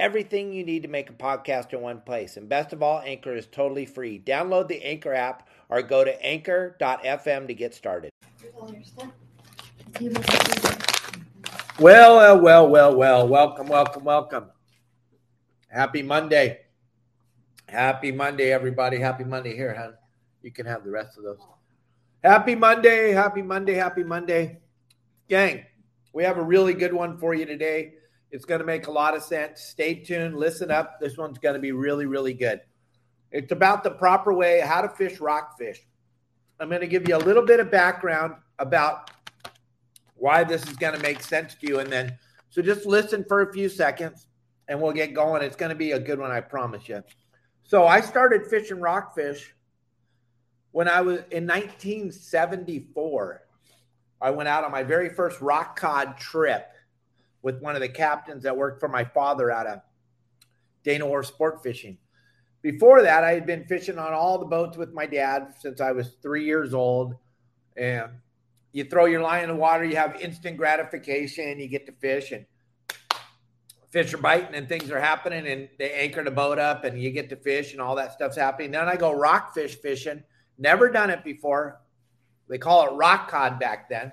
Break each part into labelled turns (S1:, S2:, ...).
S1: everything you need to make a podcast in one place. And best of all, Anchor is totally free. Download the Anchor app or go to anchor.fm to get started. Well, well, well, well, well. Welcome, welcome, welcome. Happy Monday. Happy Monday, everybody. Happy Monday. Here, hon. You can have the rest of those. Happy Monday, happy Monday, happy Monday. Gang, we have a really good one for you today. It's going to make a lot of sense. Stay tuned, listen up. This one's going to be really, really good. It's about the proper way how to fish rockfish. I'm going to give you a little bit of background about why this is going to make sense to you. And then, so just listen for a few seconds and we'll get going. It's going to be a good one, I promise you. So I started fishing rockfish when I was in 1974, I went out on my very first rock cod trip with one of the captains that worked for my father out of Dana Wharf Sport Fishing. Before that, I had been fishing on all the boats with my dad since I was three years old. And you throw your line in the water, you have instant gratification, you get to fish, and fish are biting and things are happening, and they anchor the boat up, and you get to fish, and all that stuff's happening. Then I go rockfish fishing Never done it before. They call it rock cod back then.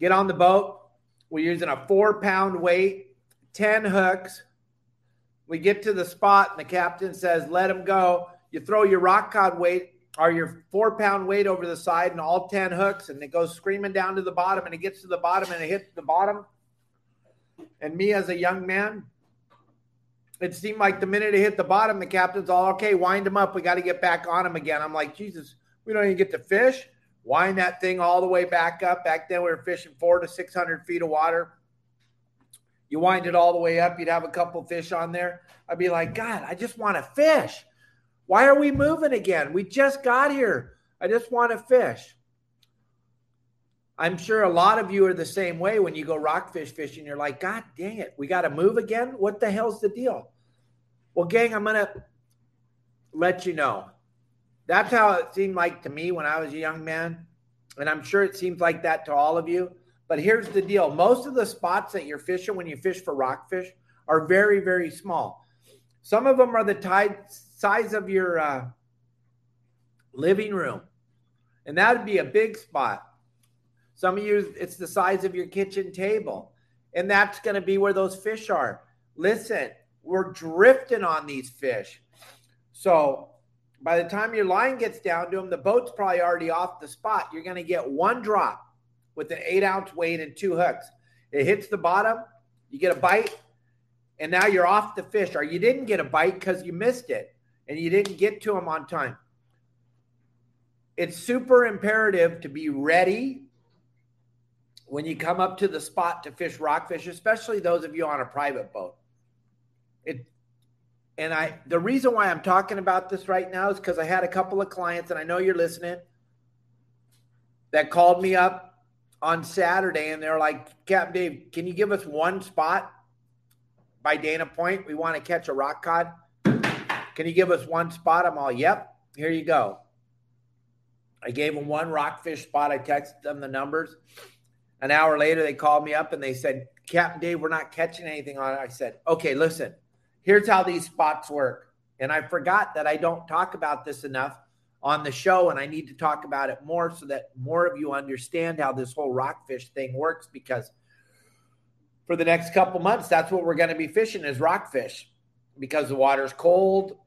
S1: Get on the boat. We're using a four pound weight, 10 hooks. We get to the spot, and the captain says, Let him go. You throw your rock cod weight or your four pound weight over the side and all 10 hooks, and it goes screaming down to the bottom, and it gets to the bottom and it hits the bottom. And me, as a young man, it seemed like the minute it hit the bottom, the captain's all okay, wind him up. We got to get back on him again. I'm like, Jesus, we don't even get to fish. Wind that thing all the way back up. Back then, we were fishing four to 600 feet of water. You wind it all the way up, you'd have a couple fish on there. I'd be like, God, I just want to fish. Why are we moving again? We just got here. I just want to fish. I'm sure a lot of you are the same way when you go rockfish fishing. You're like, God dang it, we got to move again. What the hell's the deal? Well, gang, I'm going to let you know. That's how it seemed like to me when I was a young man. And I'm sure it seems like that to all of you. But here's the deal most of the spots that you're fishing when you fish for rockfish are very, very small. Some of them are the tide, size of your uh, living room. And that would be a big spot. Some of you, it's the size of your kitchen table. And that's going to be where those fish are. Listen, we're drifting on these fish. So by the time your line gets down to them, the boat's probably already off the spot. You're going to get one drop with an eight ounce weight and two hooks. It hits the bottom, you get a bite, and now you're off the fish. Or you didn't get a bite because you missed it and you didn't get to them on time. It's super imperative to be ready when you come up to the spot to fish rockfish, especially those of you on a private boat. It and I the reason why I'm talking about this right now is because I had a couple of clients, and I know you're listening, that called me up on Saturday and they're like, Captain Dave, can you give us one spot by Dana Point? We want to catch a rock cod. Can you give us one spot? I'm all, yep, here you go. I gave them one rockfish spot. I texted them the numbers. An hour later, they called me up and they said, Captain Dave, we're not catching anything on it. I said, okay, listen, here's how these spots work. And I forgot that I don't talk about this enough on the show, and I need to talk about it more so that more of you understand how this whole rockfish thing works. Because for the next couple months, that's what we're going to be fishing is rockfish because the water's cold.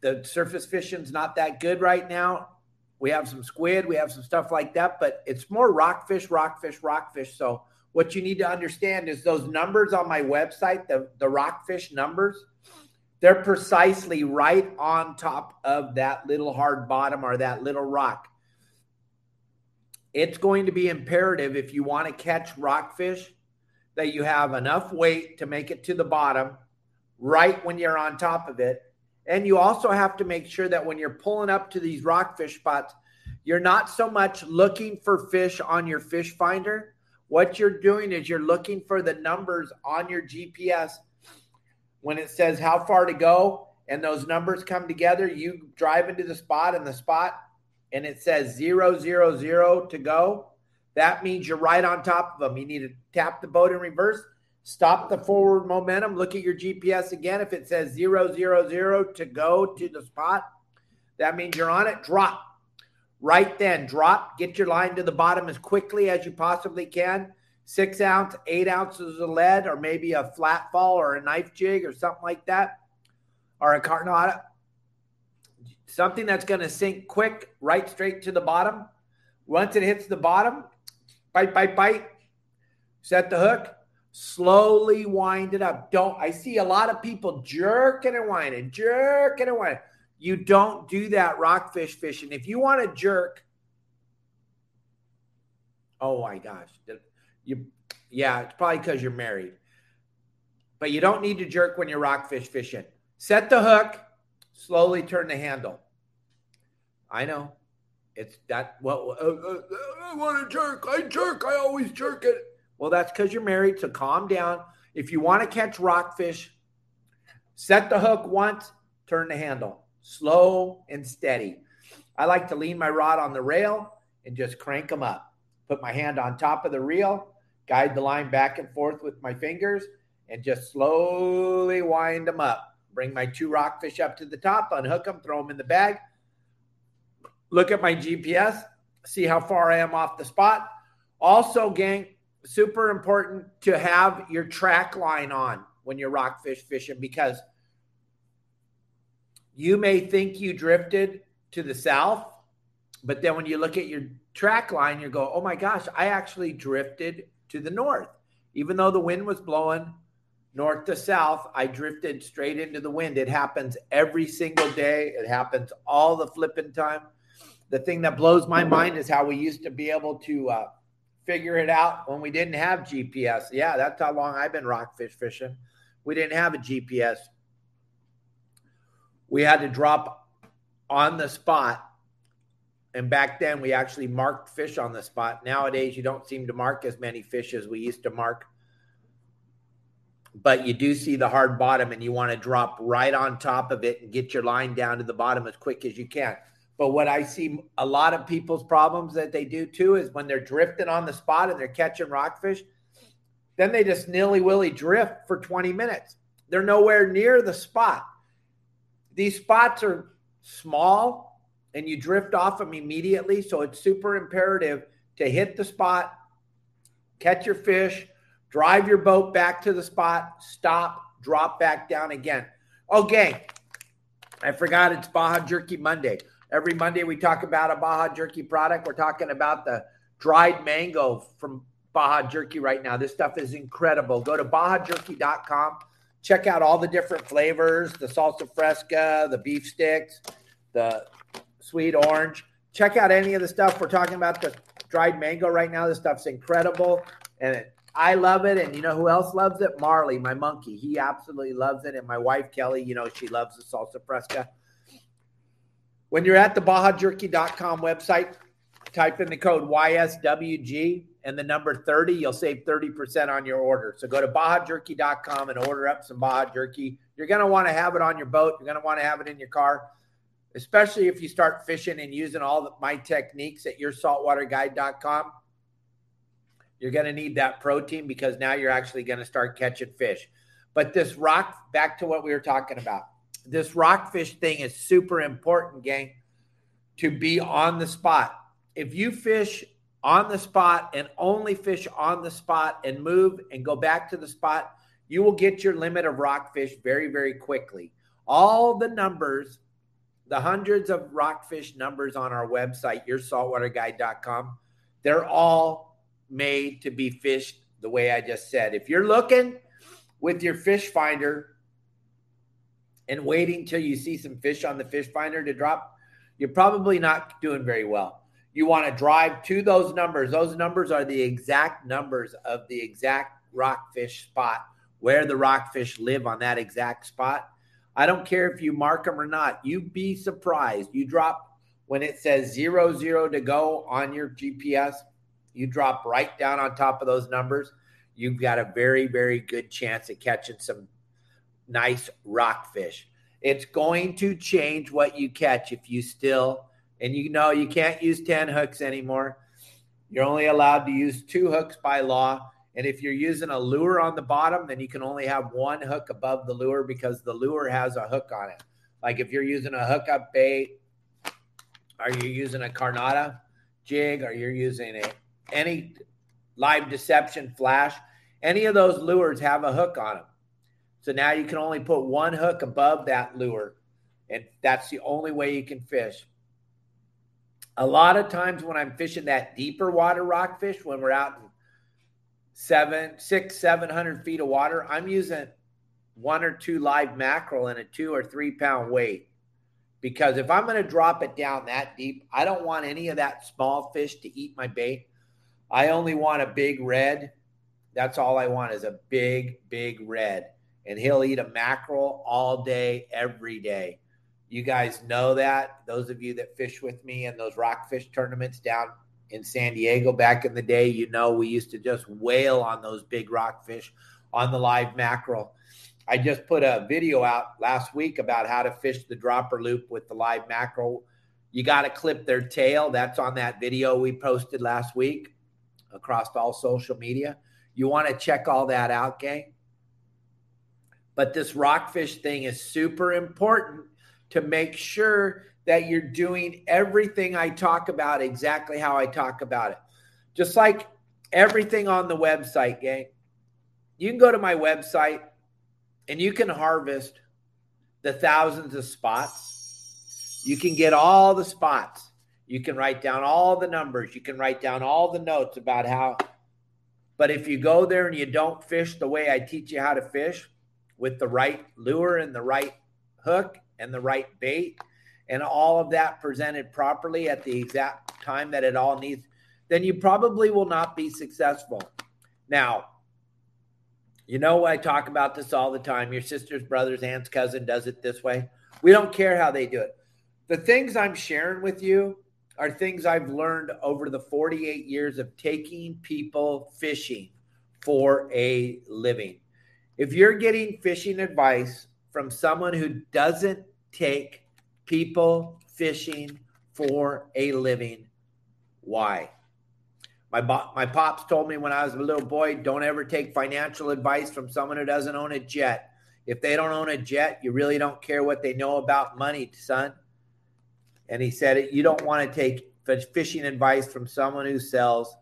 S1: The surface fishing's not that good right now. We have some squid, we have some stuff like that, but it's more rockfish, rockfish, rockfish. So what you need to understand is those numbers on my website, the, the rockfish numbers, they're precisely right on top of that little hard bottom or that little rock. It's going to be imperative if you want to catch rockfish that you have enough weight to make it to the bottom right when you're on top of it. And you also have to make sure that when you're pulling up to these rockfish spots, you're not so much looking for fish on your fish finder. What you're doing is you're looking for the numbers on your GPS when it says how far to go and those numbers come together. You drive into the spot and the spot and it says zero, zero, zero to go. That means you're right on top of them. You need to tap the boat in reverse, stop the forward momentum, look at your GPS again. If it says zero, zero, zero to go to the spot, that means you're on it. Drop. Right then, drop. Get your line to the bottom as quickly as you possibly can. Six ounce, eight ounces of lead, or maybe a flat fall or a knife jig or something like that, or a carnada. Something that's going to sink quick, right straight to the bottom. Once it hits the bottom, bite, bite, bite. Set the hook. Slowly wind it up. Don't. I see a lot of people jerking and winding, jerking and winding. You don't do that rockfish fishing. If you want to jerk, oh my gosh, you, yeah, it's probably because you're married. But you don't need to jerk when you're rockfish fishing. Set the hook. Slowly turn the handle. I know. It's that. Well, uh, uh, I want to jerk. I jerk. I always jerk it. Well, that's because you're married. So calm down. If you want to catch rockfish, set the hook once, turn the handle, slow and steady. I like to lean my rod on the rail and just crank them up. Put my hand on top of the reel, guide the line back and forth with my fingers, and just slowly wind them up. Bring my two rockfish up to the top, unhook them, throw them in the bag look at my GPS, see how far I am off the spot. Also, gang, super important to have your track line on when you're rockfish fishing because you may think you drifted to the south, but then when you look at your track line, you go, oh my gosh, I actually drifted to the north. Even though the wind was blowing north to south, I drifted straight into the wind. It happens every single day, it happens all the flipping time the thing that blows my mind is how we used to be able to uh, figure it out when we didn't have GPS. Yeah, that's how long I've been rockfish fishing. We didn't have a GPS. We had to drop on the spot. And back then, we actually marked fish on the spot. Nowadays, you don't seem to mark as many fish as we used to mark. But you do see the hard bottom, and you want to drop right on top of it and get your line down to the bottom as quick as you can. But what I see a lot of people's problems that they do too is when they're drifting on the spot and they're catching rockfish, then they just nilly willy drift for 20 minutes. They're nowhere near the spot. These spots are small and you drift off them immediately. So it's super imperative to hit the spot, catch your fish, drive your boat back to the spot, stop, drop back down again. Okay. I forgot it's Baja Jerky Monday. Every Monday, we talk about a Baja Jerky product. We're talking about the dried mango from Baja Jerky right now. This stuff is incredible. Go to bajajerky.com. Check out all the different flavors the salsa fresca, the beef sticks, the sweet orange. Check out any of the stuff. We're talking about the dried mango right now. This stuff's incredible. And it, I love it. And you know who else loves it? Marley, my monkey. He absolutely loves it. And my wife, Kelly, you know, she loves the salsa fresca. When you're at the BajaJerky.com website, type in the code YSWG and the number 30. You'll save 30% on your order. So go to BajaJerky.com and order up some Baja Jerky. You're going to want to have it on your boat. You're going to want to have it in your car, especially if you start fishing and using all my techniques at yoursaltwaterguide.com. You're going to need that protein because now you're actually going to start catching fish. But this rock, back to what we were talking about this rockfish thing is super important, gang, to be on the spot. If you fish on the spot and only fish on the spot and move and go back to the spot, you will get your limit of rockfish very, very quickly. All the numbers the hundreds of rockfish numbers on our website, yoursaltwaterguide.com, they're all made to be fished the way I just said. If you're looking with your fish finder and waiting till you see some fish on the fish finder to drop, you're probably not doing very well. You want to drive to those numbers. Those numbers are the exact numbers of the exact rockfish spot where the rockfish live on that exact spot. I don't care if you mark them or not. You'd be surprised. You drop when it says zero zero to go on your GPS, you drop right down on top of those numbers. You've got a very, very good chance at catching some nice rockfish. It's going to change what you catch if you still, and you know, you can't use 10 hooks anymore. You're only allowed to use two hooks by law. And if you're using a lure on the bottom, then you can only have one hook above the lure because the lure has a hook on it. Like if you're using a hookup bait, are you using a carnada jig, or you're using a any live deception flash, any of those lures have a hook on them. So now you can only put one hook above that lure, and that's the only way you can fish. A lot of times when I'm fishing that deeper water rockfish, when we're out in seven, six, seven hundred feet of water, I'm using one or two live mackerel in a two or three pound weight. Because if I'm going to drop it down that deep, I don't want any of that small fish to eat my bait. I only want a big red. That's all I want is a big, big red. And he'll eat a mackerel all day, every day. You guys know that. Those of you that fish with me in those rockfish tournaments down in San Diego back in the day, you know, we used to just wail on those big rockfish on the live mackerel. I just put a video out last week about how to fish the dropper loop with the live mackerel. You got to clip their tail. That's on that video we posted last week across all social media. You want to check all that out, gang. But this rockfish thing is super important to make sure that you're doing everything I talk about exactly how I talk about it. Just like everything on the website, gang. You can go to my website and you can harvest the thousands of spots. You can get all the spots. You can write down all the numbers. You can write down all the notes about how. But if you go there and you don't fish the way I teach you how to fish with the right lure and the right hook and the right bait, and all of that presented properly at the exact time that it all needs, then you probably will not be successful. Now, you know, I talk about this all the time. Your sister's brother's aunt's cousin does it this way. We don't care how they do it. The things I'm sharing with you are things I've learned over the 48 years of taking people fishing for a living. If you're getting fishing advice from someone who doesn't take people fishing for a living. Why? My, my pops told me when I was a little boy don't ever take financial advice from someone who doesn't own a jet. If they don't own a jet, you really don't care what they know about money, son. And he said, You don't want to take fishing advice from someone who sells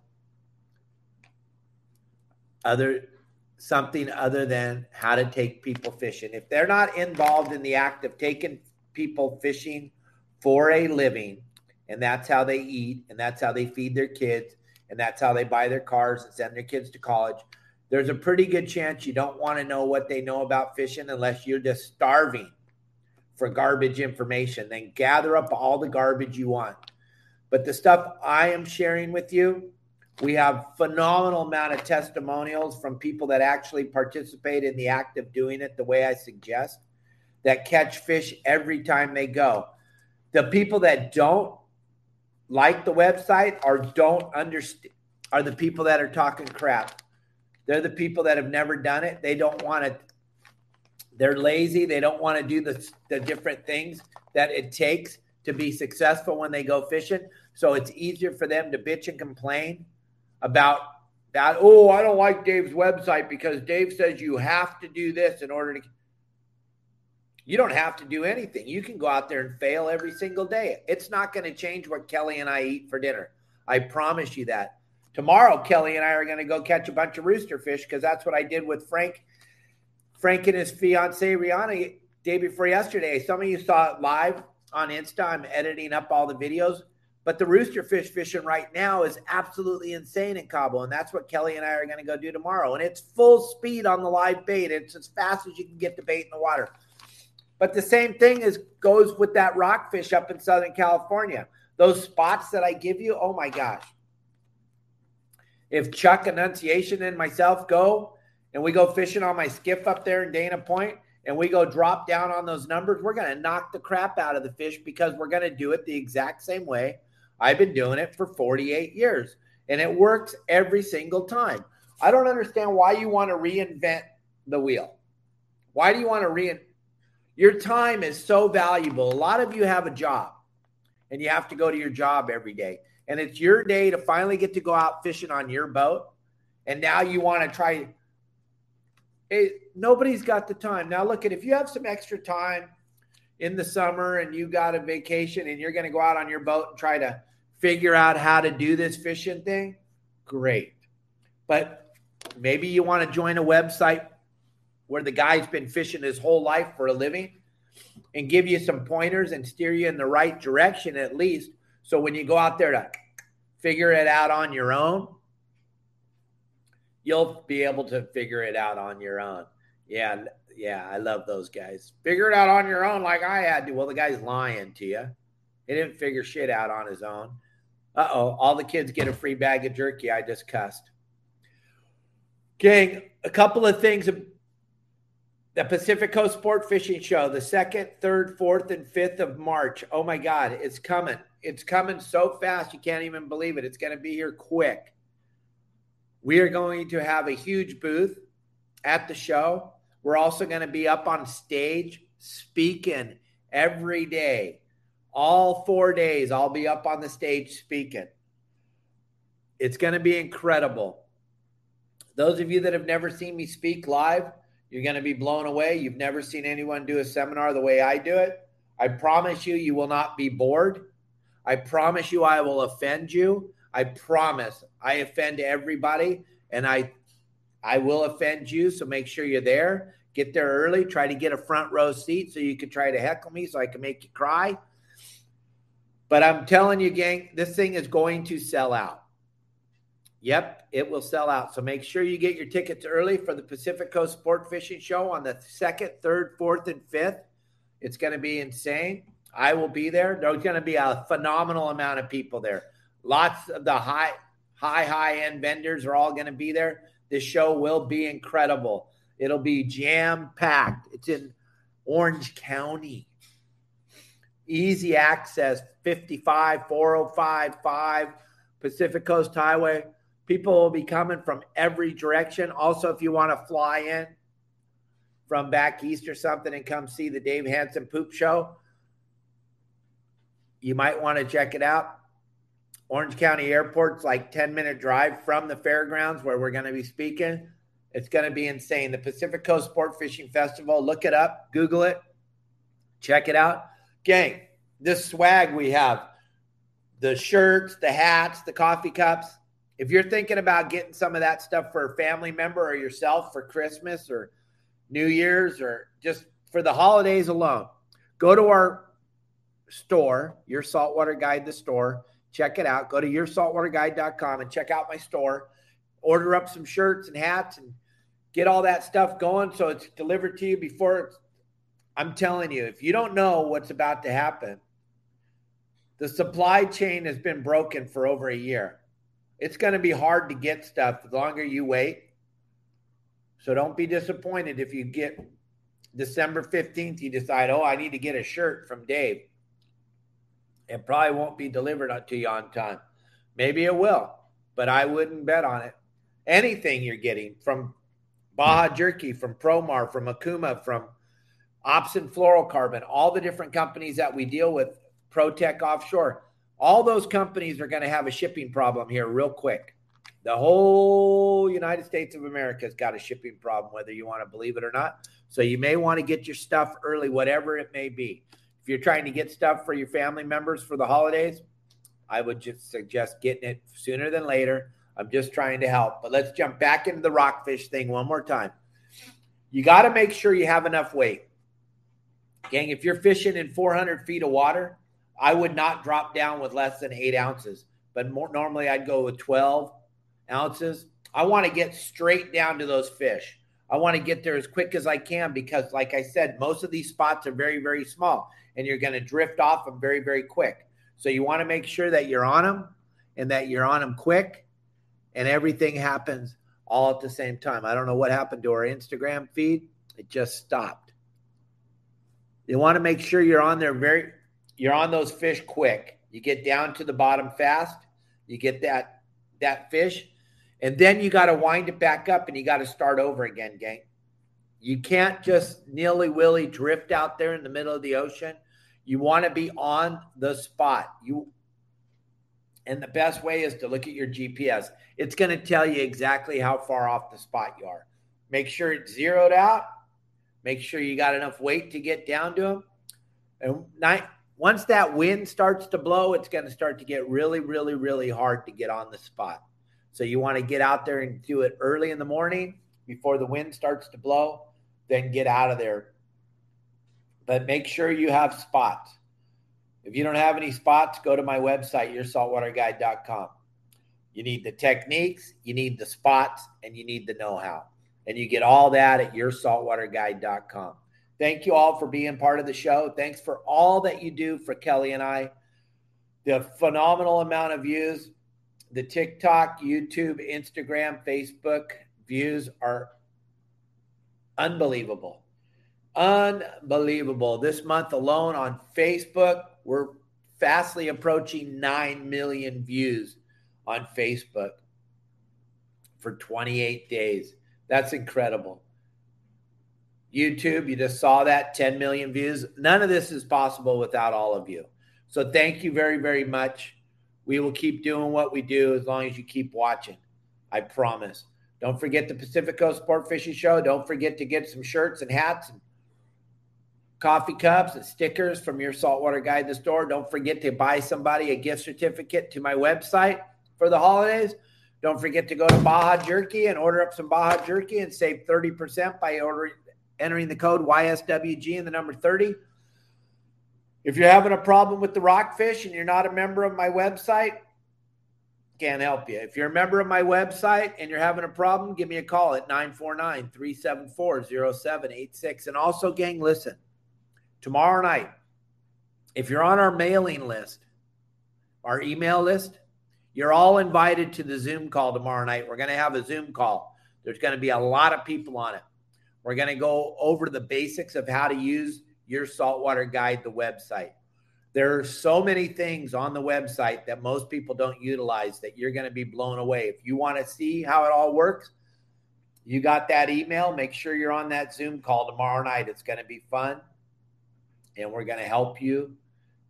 S1: other something other than how to take people fishing. If they're not involved in the act of taking people fishing for a living, and that's how they eat, and that's how they feed their kids, and that's how they buy their cars and send their kids to college. There's a pretty good chance you don't want to know what they know about fishing unless you're just starving for garbage information. Then gather up all the garbage you want. But the stuff I am sharing with you, we have phenomenal amount of testimonials from people that actually participate in the act of doing it the way I suggest that catch fish every time they go. The people that don't like the website or don't understand are the people that are talking crap. They're the people that have never done it. They don't want to, they're lazy. They don't want to do the, the different things that it takes to be successful when they go fishing. So it's easier for them to bitch and complain about that. Oh, I don't like Dave's website because Dave says you have to do this in order to you don't have to do anything. You can go out there and fail every single day. It's not going to change what Kelly and I eat for dinner. I promise you that. Tomorrow, Kelly and I are going to go catch a bunch of rooster fish because that's what I did with Frank. Frank and his fiance Rihanna day before yesterday. Some of you saw it live on Insta. I'm editing up all the videos. But the rooster fish fishing right now is absolutely insane in Cabo. And that's what Kelly and I are going to go do tomorrow. And it's full speed on the live bait. It's as fast as you can get the bait in the water. But the same thing is goes with that rockfish up in Southern California. Those spots that I give you, oh my gosh. If Chuck Annunciation and myself go and we go fishing on my skiff up there in Dana Point and we go drop down on those numbers, we're going to knock the crap out of the fish because we're going to do it the exact same way I've been doing it for 48 years and it works every single time. I don't understand why you want to reinvent the wheel. Why do you want to reinvent? Your time is so valuable. A lot of you have a job and you have to go to your job every day. And it's your day to finally get to go out fishing on your boat. And now you want to try. It, nobody's got the time. Now, look at if you have some extra time in the summer and you got a vacation and you're going to go out on your boat and try to figure out how to do this fishing thing, great. But maybe you want to join a website where the guy's been fishing his whole life for a living and give you some pointers and steer you in the right direction at least. So when you go out there to figure it out on your own, you'll be able to figure it out on your own. Yeah, yeah, I love those guys. Figure it out on your own like I had to. Well, the guy's lying to you. He didn't figure shit out on his own. Uh oh, all the kids get a free bag of jerky. I just cussed. Gang, a couple of things. The Pacific Coast Sport Fishing Show, the second, third, fourth, and fifth of March. Oh my God, it's coming. It's coming so fast, you can't even believe it. It's going to be here quick. We are going to have a huge booth at the show. We're also going to be up on stage speaking every day all four days, I'll be up on the stage speaking. It's going to be incredible. Those of you that have never seen me speak live, you're going to be blown away. You've never seen anyone do a seminar the way I do it. I promise you, you will not be bored. I promise you, I will offend you. I promise I offend everybody and I I will offend you. So make sure you're there. Get there early. Try to get a front row seat so you can try to heckle me so I can make you cry. But I'm telling you, gang, this thing is going to sell out. Yep, it will sell out. So make sure you get your tickets early for the Pacific Coast Sport Fishing Show on the second, third, fourth, and fifth. It's going to be insane. I will be there. There's going to be a phenomenal amount of people there. Lots of the high, high, high end vendors are all going to be there. This show will be incredible. It'll be jam packed. It's in Orange County easy access 55, 405, 5, Pacific Coast Highway. People will be coming from every direction. Also, if you want to fly in from back east or something and come see the Dave Hansen Poop Show, you might want to check it out. Orange County Airport's like 10 minute drive from the fairgrounds where we're going to be speaking. It's going to be insane. The Pacific Coast Sport Fishing Festival, look it up, Google it, check it out. Gang, this swag we have the shirts, the hats, the coffee cups. If you're thinking about getting some of that stuff for a family member or yourself for Christmas or New Year's or just for the holidays alone, go to our store, your saltwater guide, the store. Check it out. Go to yoursaltwaterguide.com and check out my store. Order up some shirts and hats and get all that stuff going so it's delivered to you before it's I'm telling you, if you don't know what's about to happen, the supply chain has been broken for over a year. It's going to be hard to get stuff the longer you wait. So don't be disappointed if you get December 15th, you decide, oh, I need to get a shirt from Dave. It probably won't be delivered to you on time. Maybe it will, but I wouldn't bet on it. Anything you're getting from Baja Jerky, from Promar, from Akuma, from Opsin Fluorocarbon, all the different companies that we deal with, ProTech Offshore, all those companies are going to have a shipping problem here real quick. The whole United States of America has got a shipping problem, whether you want to believe it or not. So you may want to get your stuff early, whatever it may be. If you're trying to get stuff for your family members for the holidays, I would just suggest getting it sooner than later. I'm just trying to help. But let's jump back into the rockfish thing one more time. You got to make sure you have enough weight. Gang, if you're fishing in 400 feet of water, I would not drop down with less than eight ounces. But more normally, I'd go with 12 ounces. I want to get straight down to those fish. I want to get there as quick as I can because, like I said, most of these spots are very, very small and you're going to drift off them very, very quick. So you want to make sure that you're on them and that you're on them quick and everything happens all at the same time. I don't know what happened to our Instagram feed. It just stopped. You want to make sure you're on there very you're on those fish quick. You get down to the bottom fast. You get that that fish and then you got to wind it back up and you got to start over again, gang. You can't just nilly willy drift out there in the middle of the ocean. You want to be on the spot. You and the best way is to look at your GPS. It's going to tell you exactly how far off the spot you are. Make sure it's zeroed out. Make sure you got enough weight to get down to them. And night, once that wind starts to blow, it's going to start to get really, really, really hard to get on the spot. So you want to get out there and do it early in the morning before the wind starts to blow, then get out of there. But make sure you have spots. If you don't have any spots, go to my website, yoursaltwaterguide.com. You need the techniques, you need the spots, and you need the know how. And you get all that at yoursaltwaterguide.com. Thank you all for being part of the show. Thanks for all that you do for Kelly and I. The phenomenal amount of views the TikTok, YouTube, Instagram, Facebook views are unbelievable. Unbelievable. This month alone on Facebook, we're fastly approaching 9 million views on Facebook for 28 days. That's incredible. YouTube, you just saw that 10 million views. None of this is possible without all of you. So thank you very, very much. We will keep doing what we do as long as you keep watching. I promise. Don't forget the Pacific Coast Sport Fishing Show. Don't forget to get some shirts and hats and coffee cups and stickers from your saltwater guide the store. Don't forget to buy somebody a gift certificate to my website for the holidays. Don't forget to go to Baja Jerky and order up some Baja Jerky and save 30% by ordering entering the code YSWG and the number 30. If you're having a problem with the rockfish and you're not a member of my website, can't help you. If you're a member of my website and you're having a problem, give me a call at 949 374 0786. And also, gang, listen, tomorrow night, if you're on our mailing list, our email list, you're all invited to the Zoom call tomorrow night. We're going to have a Zoom call. There's going to be a lot of people on it. We're going to go over the basics of how to use your saltwater guide, the website. There are so many things on the website that most people don't utilize that you're going to be blown away. If you want to see how it all works, you got that email. Make sure you're on that Zoom call tomorrow night. It's going to be fun. And we're going to help you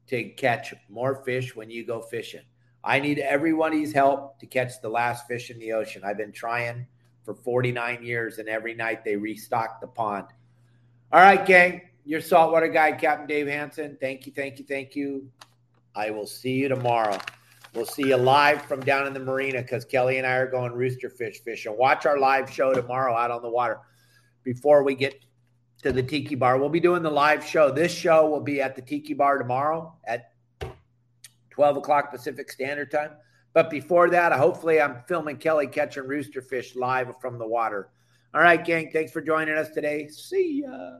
S1: to catch more fish when you go fishing. I need everybody's help to catch the last fish in the ocean. I've been trying for 49 years, and every night they restock the pond. All right, gang your saltwater guide, Captain Dave Hansen. Thank you, thank you, thank you. I will see you tomorrow. We'll see you live from down in the marina because Kelly and I are going rooster fish fishing. Watch our live show tomorrow out on the water before we get to the Tiki Bar. We'll be doing the live show. This show will be at the Tiki Bar tomorrow at 12 o'clock Pacific Standard Time. But before that, hopefully, I'm filming Kelly catching rooster fish live from the water. All right, gang. Thanks for joining us today. See ya.